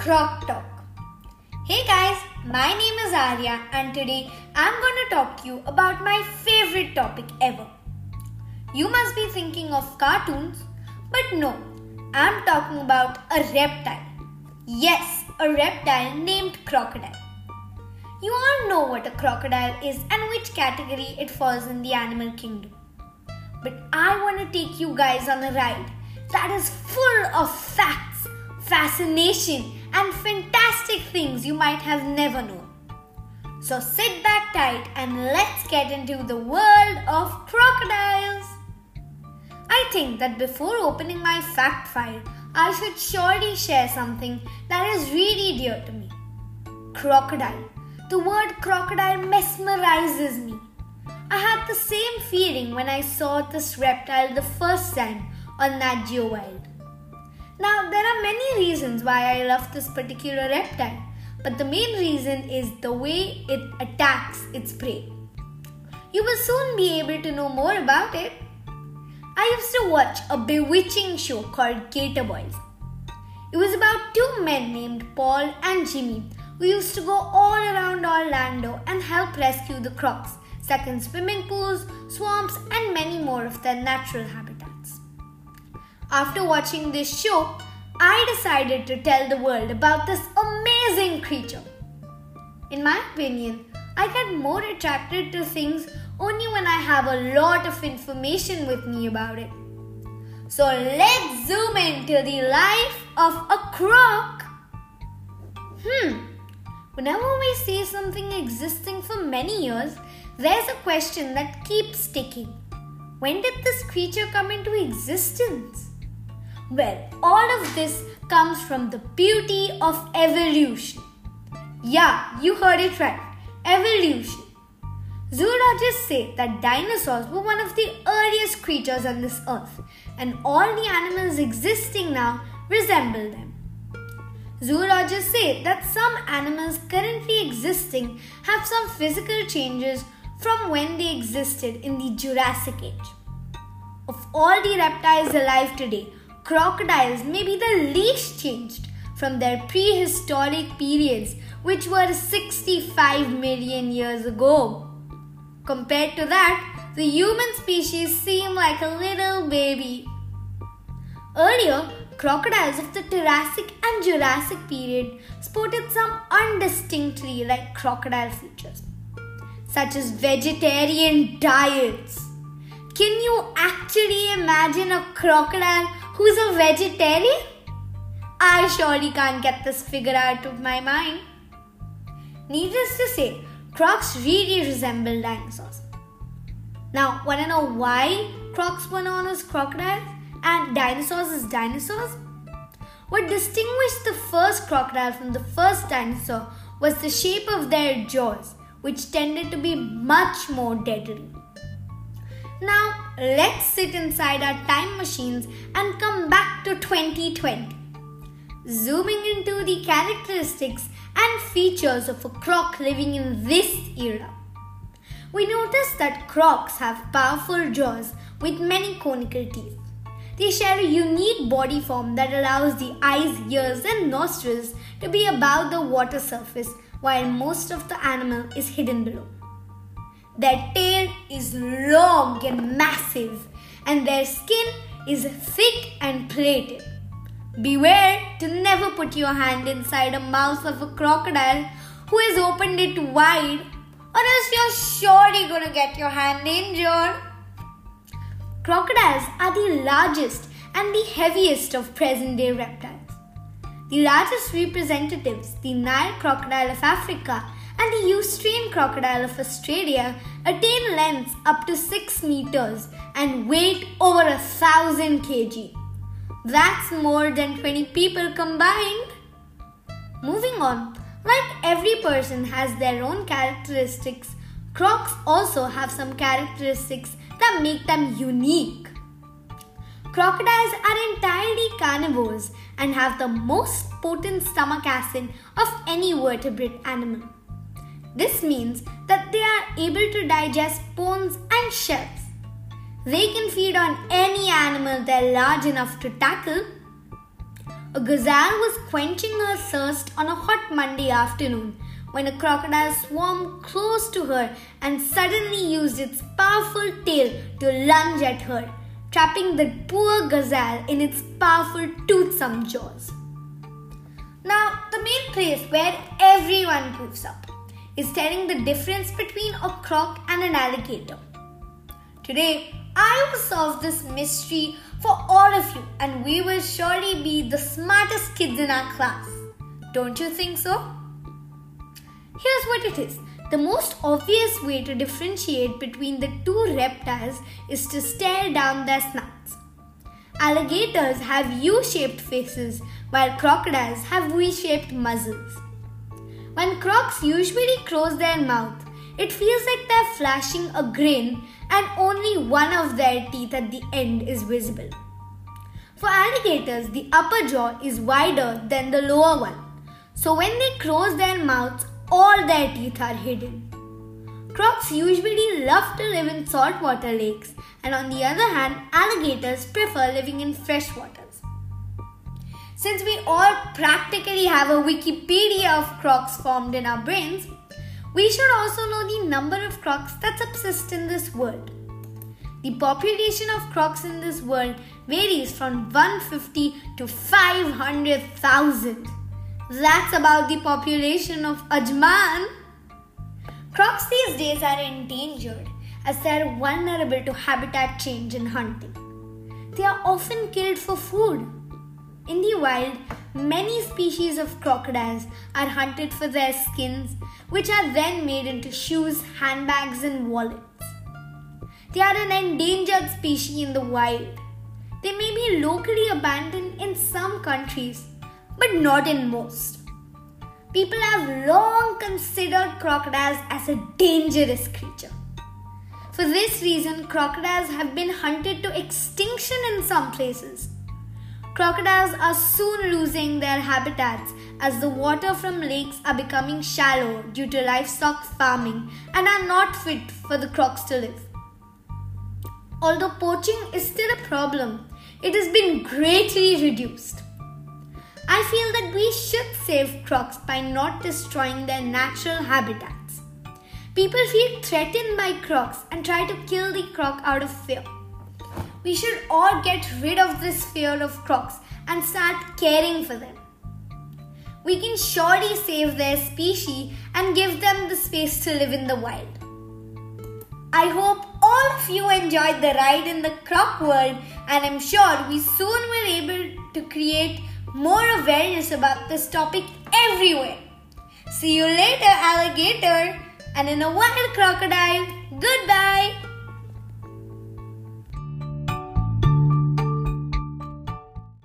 Croc Talk. Hey guys, my name is Arya and today I'm going to talk to you about my favorite topic ever. You must be thinking of cartoons, but no, I'm talking about a reptile. Yes, a reptile named crocodile. You all know what a crocodile is and which category it falls in the animal kingdom. But I want to take you guys on a ride that is full of facts, fascination, and fantastic things you might have never known. So sit back tight and let's get into the world of crocodiles. I think that before opening my fact file, I should surely share something that is really dear to me. Crocodile. The word crocodile mesmerizes me. I had the same feeling when I saw this reptile the first time on Nat Geo Wild. Now, there are many reasons why I love this particular reptile, but the main reason is the way it attacks its prey. You will soon be able to know more about it. I used to watch a bewitching show called Gator Boys. It was about two men named Paul and Jimmy who used to go all around Orlando and help rescue the crocs stuck in swimming pools, swamps, and many more of their natural habitats. After watching this show, I decided to tell the world about this amazing creature. In my opinion, I get more attracted to things only when I have a lot of information with me about it. So let's zoom into the life of a croc. Hmm, whenever we see something existing for many years, there's a question that keeps ticking. When did this creature come into existence? Well, all of this comes from the beauty of evolution. Yeah, you heard it right. Evolution. Zoologists say that dinosaurs were one of the earliest creatures on this earth, and all the animals existing now resemble them. Zoologists say that some animals currently existing have some physical changes from when they existed in the Jurassic Age. Of all the reptiles alive today, crocodiles may be the least changed from their prehistoric periods, which were 65 million years ago. Compared to that, the human species seem like a little baby. Earlier, crocodiles of the Jurassic and Jurassic period sported some undistinctly like crocodile features such as vegetarian diets. Can you actually imagine a crocodile who's a vegetarian? I surely can't get this figure out of my mind. Needless to say, crocs really resemble dinosaurs. Now, wanna know why crocs were known as crocodiles and dinosaurs as dinosaurs? What distinguished the first crocodile from the first dinosaur was the shape of their jaws which tended to be much more deadly. Now, let's sit inside our time machines and come back to 2020. Zooming into the characteristics and features of a croc living in this era. We notice that crocs have powerful jaws with many conical teeth. They share a unique body form that allows the eyes, ears, and nostrils to be above the water surface while most of the animal is hidden below. Their tail is long and massive, and their skin is thick and plated. Beware to never put your hand inside a mouth of a crocodile who has opened it wide, or else you're surely gonna get your hand injured. Crocodiles are the largest and the heaviest of present day reptiles. The largest representatives, the Nile crocodile of Africa and the estuarine crocodile of Australia, attain lengths up to 6 meters and weight over a thousand kg. That's more than 20 people combined. Moving on, like every person has their own characteristics, crocs also have some characteristics that make them unique. Crocodiles are entirely carnivores and have the most potent stomach acid of any vertebrate animal. This means that they are able to digest bones and shells. They can feed on any animal they're large enough to tackle. A gazelle was quenching her thirst on a hot Monday afternoon when a crocodile swarmed close to her and suddenly used its powerful tail to lunge at her, trapping the poor gazelle in its powerful toothsome jaws. Now, the main place where everyone proves up is telling the difference between a croc and an alligator. Today, I will solve this mystery for all of you, and we will surely be the smartest kids in our class. Don't you think so? Here's what it is the most obvious way to differentiate between the two reptiles is to stare down their snouts. Alligators have U shaped faces, while crocodiles have V shaped muzzles. When crocs usually close their mouth, it feels like they're flashing a grin and only one of their teeth at the end is visible. For alligators, the upper jaw is wider than the lower one. So when they close their mouths, all their teeth are hidden. Crocs usually love to live in saltwater lakes, and on the other hand, alligators prefer living in fresh waters. Since we all practically have a Wikipedia of crocs formed in our brains, we should also know the number of crocs that subsist in this world. The population of crocs in this world varies from 150 to 500,000. That's about the population of Ajman. Crocs these days are endangered as they are vulnerable to habitat change and hunting. They are often killed for food. In the wild, many species of crocodiles are hunted for their skins, which are then made into shoes, handbags, and wallets. They are an endangered species in the wild. They may be locally abandoned in some countries, but not in most. People have long considered crocodiles as a dangerous creature. For this reason, crocodiles have been hunted to extinction in some places. Crocodiles are soon losing their habitats as the water from lakes are becoming shallow due to livestock farming and are not fit for the crocs to live. Although poaching is still a problem, it has been greatly reduced. I feel that we should save crocs by not destroying their natural habitats. People feel threatened by crocs and try to kill the croc out of fear. We should all get rid of this fear of crocs and start caring for them. We can surely save their species and give them the space to live in the wild. I hope all of you enjoyed the ride in the croc world and I'm sure we soon will be able to create more awareness about this topic everywhere. See you later alligator and in a wild crocodile. Goodbye.